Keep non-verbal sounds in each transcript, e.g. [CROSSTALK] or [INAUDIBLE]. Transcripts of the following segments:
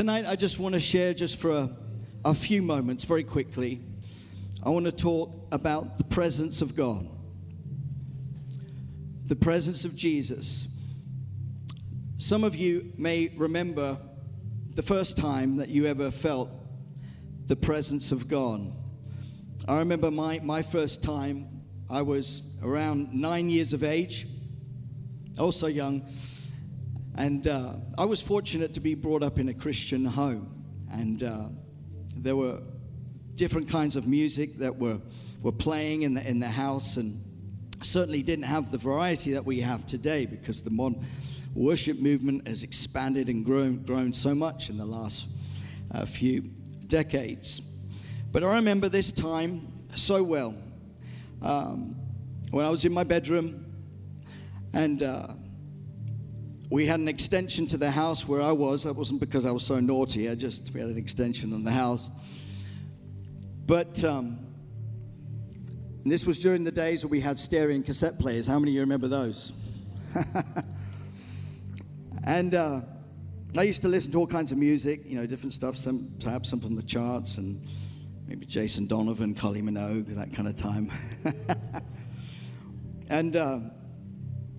Tonight, I just want to share, just for a, a few moments, very quickly, I want to talk about the presence of God, the presence of Jesus. Some of you may remember the first time that you ever felt the presence of God. I remember my, my first time, I was around nine years of age, also young. And uh, I was fortunate to be brought up in a Christian home. And uh, there were different kinds of music that were, were playing in the, in the house, and certainly didn't have the variety that we have today because the modern worship movement has expanded and grown, grown so much in the last uh, few decades. But I remember this time so well. Um, when I was in my bedroom, and uh, we had an extension to the house where I was. That wasn't because I was so naughty. I just we had an extension on the house. But um, this was during the days where we had stereo and cassette players. How many of you remember those? [LAUGHS] and uh, I used to listen to all kinds of music, you know, different stuff. Some perhaps some from the charts and maybe Jason Donovan, Kylie Minogue, that kind of time. [LAUGHS] and uh,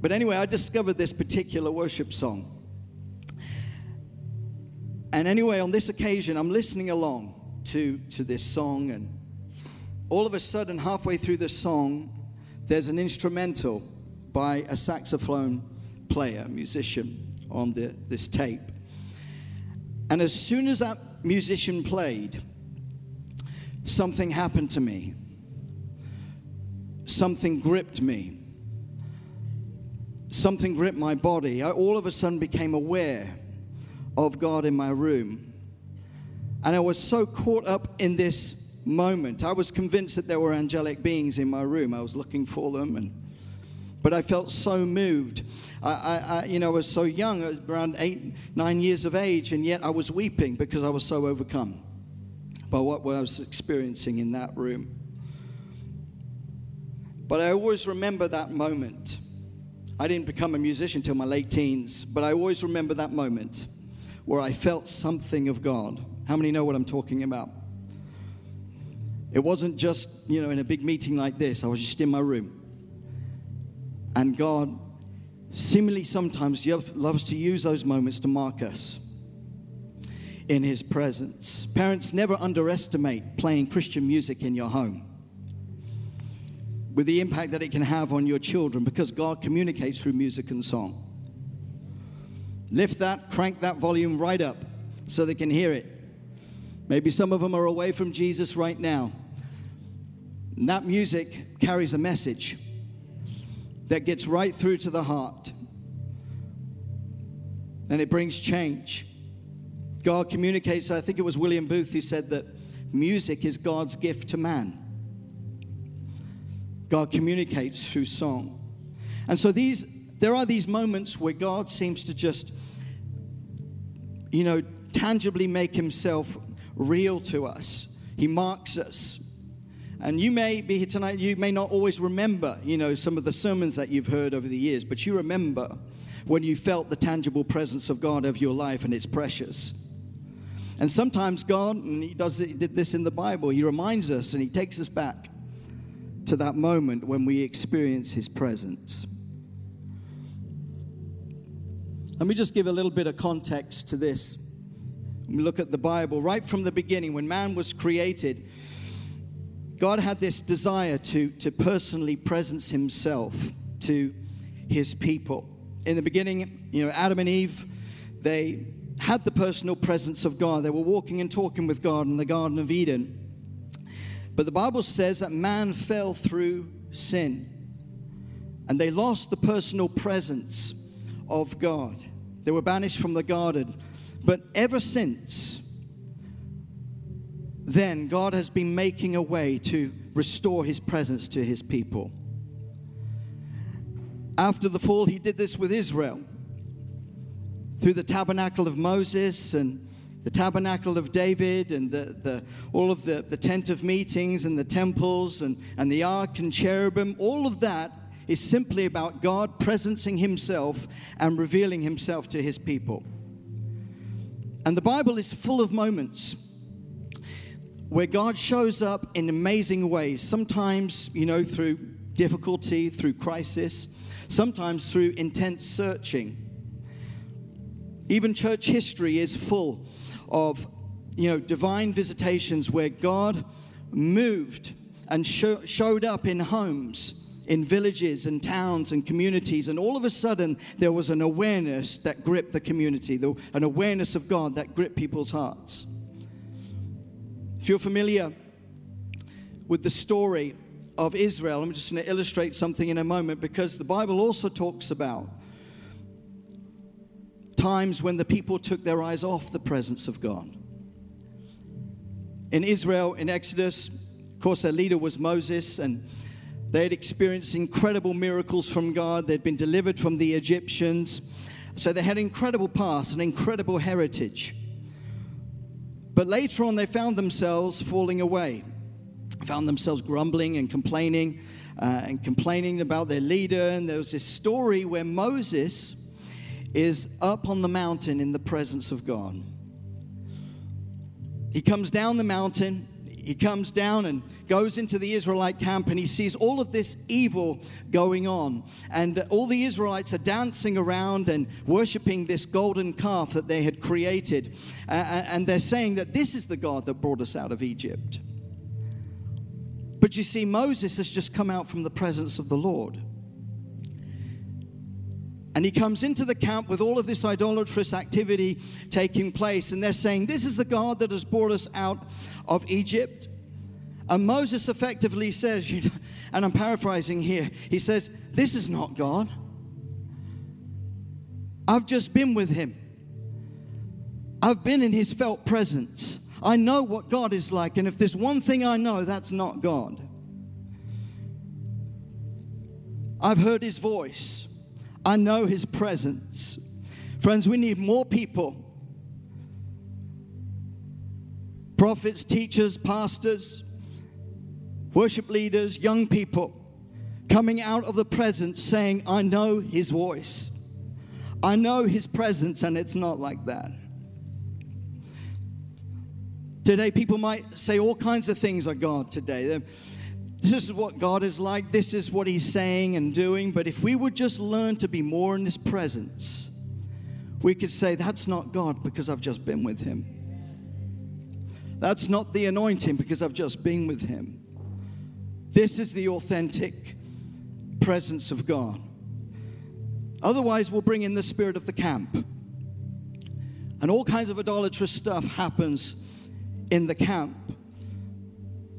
but anyway, I discovered this particular worship song. And anyway, on this occasion, I'm listening along to, to this song, and all of a sudden, halfway through the song, there's an instrumental by a saxophone player, musician, on the, this tape. And as soon as that musician played, something happened to me. Something gripped me something gripped my body. I all of a sudden became aware of God in my room. And I was so caught up in this moment. I was convinced that there were angelic beings in my room. I was looking for them, and, but I felt so moved. I, I, I, you know, I was so young, around eight, nine years of age, and yet I was weeping because I was so overcome by what I was experiencing in that room. But I always remember that moment I didn't become a musician until my late teens, but I always remember that moment where I felt something of God. How many know what I'm talking about? It wasn't just, you know, in a big meeting like this, I was just in my room. And God, seemingly sometimes, loves to use those moments to mark us in His presence. Parents, never underestimate playing Christian music in your home with the impact that it can have on your children because God communicates through music and song. Lift that, crank that volume right up so they can hear it. Maybe some of them are away from Jesus right now. And that music carries a message that gets right through to the heart. And it brings change. God communicates, I think it was William Booth who said that music is God's gift to man. God communicates through song. And so these there are these moments where God seems to just you know tangibly make himself real to us. He marks us. And you may be here tonight, you may not always remember, you know, some of the sermons that you've heard over the years, but you remember when you felt the tangible presence of God of your life and it's precious. And sometimes God, and He does did this in the Bible, He reminds us and He takes us back to that moment when we experience His presence. Let me just give a little bit of context to this. We look at the Bible, right from the beginning, when man was created, God had this desire to, to personally presence Himself to His people. In the beginning, you know, Adam and Eve, they had the personal presence of God. They were walking and talking with God in the Garden of Eden. But the Bible says that man fell through sin and they lost the personal presence of God. They were banished from the garden. But ever since then, God has been making a way to restore his presence to his people. After the fall, he did this with Israel through the tabernacle of Moses and the tabernacle of David and the, the, all of the, the tent of meetings and the temples and, and the ark and cherubim, all of that is simply about God presencing himself and revealing himself to his people. And the Bible is full of moments where God shows up in amazing ways. Sometimes, you know, through difficulty, through crisis, sometimes through intense searching. Even church history is full of, you know, divine visitations where God moved and show, showed up in homes, in villages and towns and communities, and all of a sudden there was an awareness that gripped the community, an awareness of God that gripped people's hearts. If you're familiar with the story of Israel, I'm just going to illustrate something in a moment because the Bible also talks about times when the people took their eyes off the presence of God. In Israel, in Exodus, of course, their leader was Moses, and they had experienced incredible miracles from God. They'd been delivered from the Egyptians. So they had an incredible past, an incredible heritage. But later on, they found themselves falling away, found themselves grumbling and complaining uh, and complaining about their leader. And there was this story where Moses is up on the mountain in the presence of God. He comes down the mountain, he comes down and goes into the Israelite camp and he sees all of this evil going on. And all the Israelites are dancing around and worshiping this golden calf that they had created. And they're saying that this is the God that brought us out of Egypt. But you see, Moses has just come out from the presence of the Lord. And he comes into the camp with all of this idolatrous activity taking place. And they're saying, This is the God that has brought us out of Egypt. And Moses effectively says, you know, and I'm paraphrasing here, he says, This is not God. I've just been with him, I've been in his felt presence. I know what God is like. And if there's one thing I know, that's not God. I've heard his voice. I know his presence. Friends, we need more people prophets, teachers, pastors, worship leaders, young people coming out of the presence saying, I know his voice. I know his presence, and it's not like that. Today, people might say all kinds of things of God today. This is what God is like. This is what He's saying and doing. But if we would just learn to be more in His presence, we could say, That's not God because I've just been with Him. That's not the anointing because I've just been with Him. This is the authentic presence of God. Otherwise, we'll bring in the spirit of the camp. And all kinds of idolatrous stuff happens in the camp.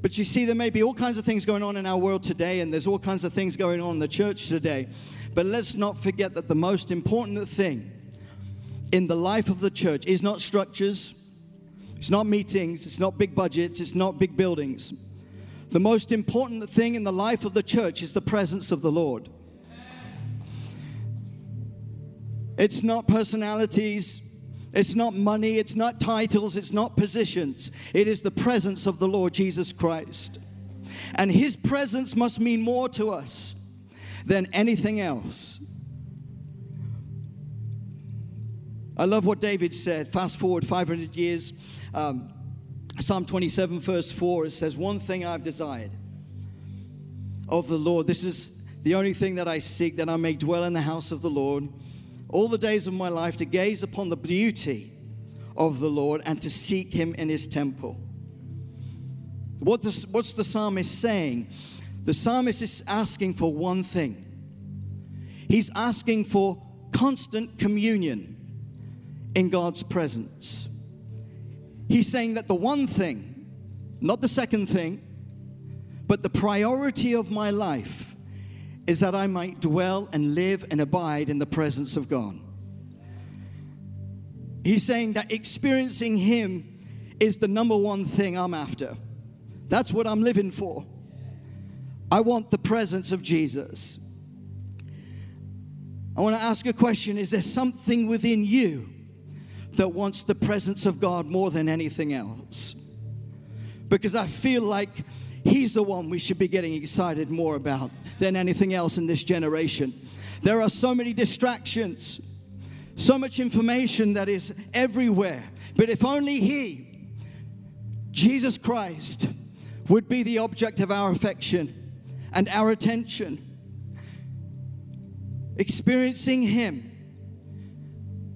But you see, there may be all kinds of things going on in our world today, and there's all kinds of things going on in the church today. But let's not forget that the most important thing in the life of the church is not structures, it's not meetings, it's not big budgets, it's not big buildings. The most important thing in the life of the church is the presence of the Lord. It's not personalities, it's not money, it's not titles, it's not positions. It is the presence of the Lord Jesus Christ. And his presence must mean more to us than anything else. I love what David said. Fast forward 500 years. Um, Psalm 27, verse 4, it says, One thing I've desired of the Lord. This is the only thing that I seek, that I may dwell in the house of the Lord all the days of my life to gaze upon the beauty of the Lord and to seek him in his temple. What this, what's the psalmist saying? The psalmist is asking for one thing. He's asking for constant communion in God's presence. He's saying that the one thing, not the second thing, but the priority of my life is that I might dwell and live and abide in the presence of God. He's saying that experiencing Him is the number one thing I'm after. That's what I'm living for. I want the presence of Jesus. I want to ask a question Is there something within you that wants the presence of God more than anything else? Because I feel like He's the one we should be getting excited more about than anything else in this generation. There are so many distractions, so much information that is everywhere. But if only He, Jesus Christ, would be the object of our affection and our attention, experiencing Him.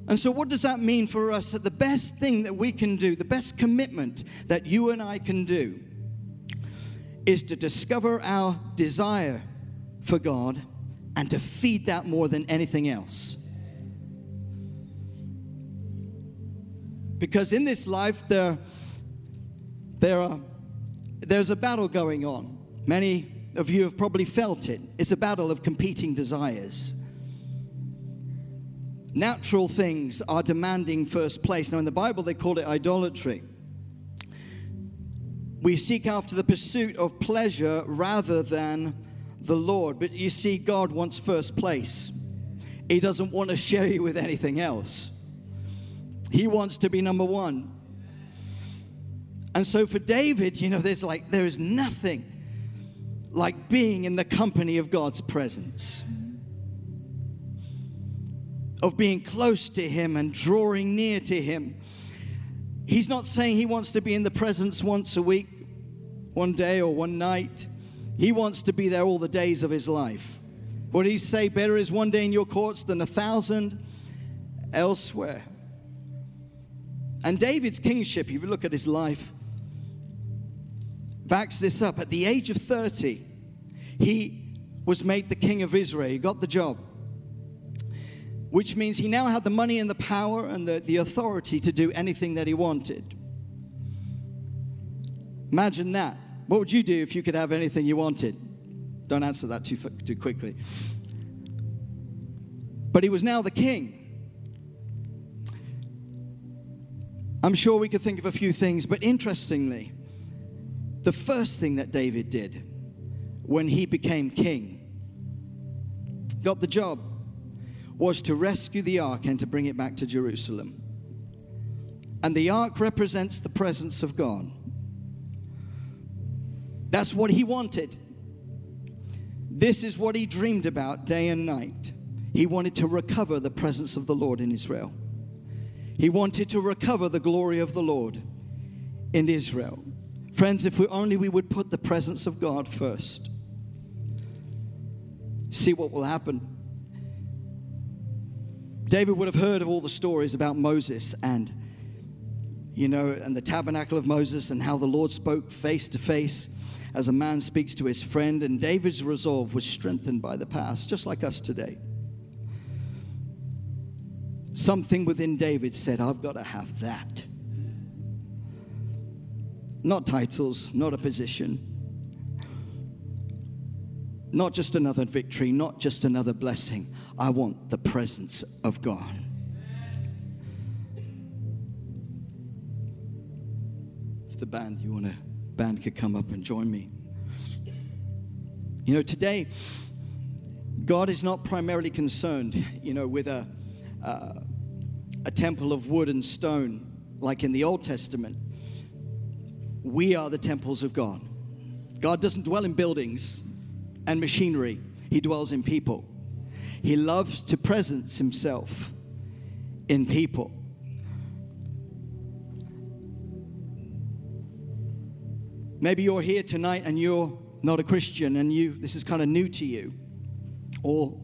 And so, what does that mean for us? That the best thing that we can do, the best commitment that you and I can do, is to discover our desire for God and to feed that more than anything else. Because in this life, there, there are, there's a battle going on. Many of you have probably felt it. It's a battle of competing desires. Natural things are demanding first place. Now, in the Bible, they call it idolatry. We seek after the pursuit of pleasure rather than the Lord. But you see, God wants first place. He doesn't want to share you with anything else. He wants to be number one. And so for David, you know, there's like, there is nothing like being in the company of God's presence, of being close to Him and drawing near to Him. He's not saying He wants to be in the presence once a week, one day, or one night. He wants to be there all the days of His life. What He say? Better is one day in your courts than a thousand elsewhere. And David's kingship, if you look at his life, backs this up. At the age of 30, he was made the king of Israel. He got the job, which means he now had the money and the power and the, the authority to do anything that he wanted. Imagine that. What would you do if you could have anything you wanted? Don't answer that too, too quickly. But he was now the king. I'm sure we could think of a few things, but interestingly, the first thing that David did when he became king, got the job, was to rescue the ark and to bring it back to Jerusalem. And the ark represents the presence of God. That's what he wanted. This is what he dreamed about day and night. He wanted to recover the presence of the Lord in Israel. He wanted to recover the glory of the Lord in Israel. Friends, if we only we would put the presence of God first, see what will happen. David would have heard of all the stories about Moses and you know, and the tabernacle of Moses and how the Lord spoke face to face as a man speaks to his friend. And David's resolve was strengthened by the past, just like us today. Something within David said, I've got to have that. Not titles, not a position, not just another victory, not just another blessing. I want the presence of God. If the band, you want to, band could come up and join me. You know, today, God is not primarily concerned, you know, with a, uh, a temple of wood and stone like in the Old Testament. We are the temples of God. God doesn't dwell in buildings and machinery, He dwells in people. He loves to presence Himself in people. Maybe you're here tonight and you're not a Christian and you this is kind of new to you. Or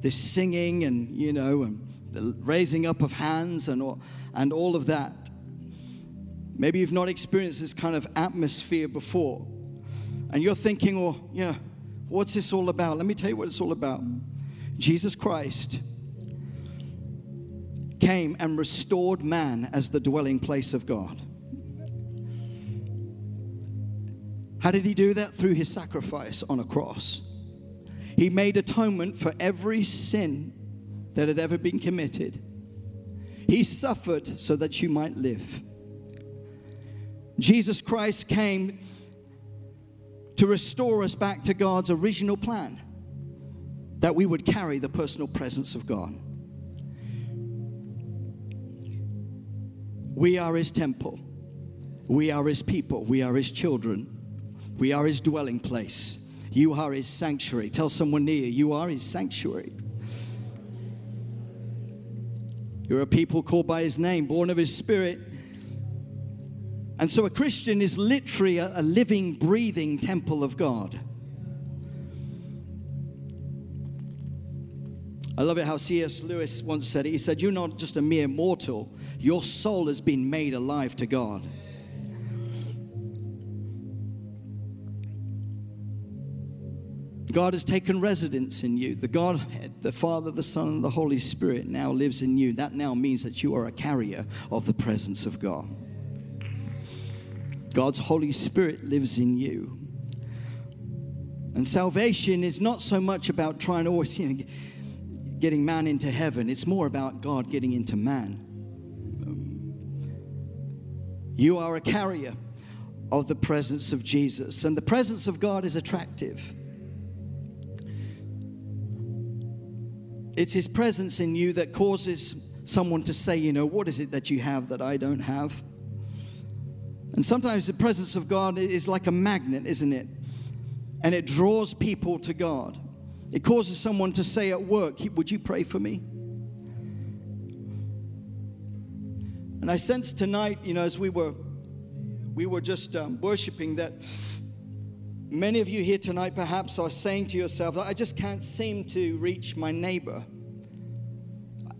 this singing and you know and the raising up of hands and all, and all of that. Maybe you've not experienced this kind of atmosphere before. And you're thinking, well, you know, what's this all about? Let me tell you what it's all about. Jesus Christ came and restored man as the dwelling place of God. How did he do that? Through his sacrifice on a cross. He made atonement for every sin that had ever been committed. He suffered so that you might live. Jesus Christ came to restore us back to God's original plan that we would carry the personal presence of God. We are His temple, we are His people, we are His children, we are His dwelling place. You are His sanctuary. Tell someone near you, you are His sanctuary. You're a people called by his name, born of his spirit, And so a Christian is literally a, a living, breathing temple of God. I love it how C.S. Lewis once said it. He said, You're not just a mere mortal, your soul has been made alive to God. God has taken residence in you. The Godhead, the Father, the Son, and the Holy Spirit now lives in you. That now means that you are a carrier of the presence of God. God's Holy Spirit lives in you. And salvation is not so much about trying to always, you know, getting man into heaven, it's more about God getting into man. You are a carrier of the presence of Jesus, and the presence of God is attractive. It's His presence in you that causes someone to say, you know, what is it that you have that I don't have? And sometimes the presence of God is like a magnet, isn't it? And it draws people to God. It causes someone to say at work, Would you pray for me? And I sense tonight, you know, as we were we were just um, worshiping that many of you here tonight perhaps are saying to yourself, I just can't seem to reach my neighbor.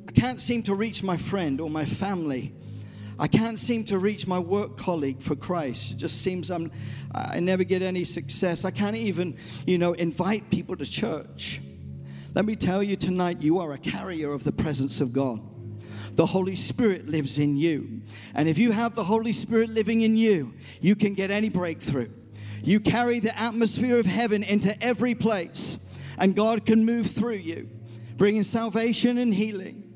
I can't seem to reach my friend or my family. I can't seem to reach my work colleague for Christ. It just seems I'm, I never get any success. I can't even, you know, invite people to church. Let me tell you tonight, you are a carrier of the presence of God. The Holy Spirit lives in you. And if you have the Holy Spirit living in you, you can get any breakthrough. You carry the atmosphere of heaven into every place, and God can move through you, bringing salvation and healing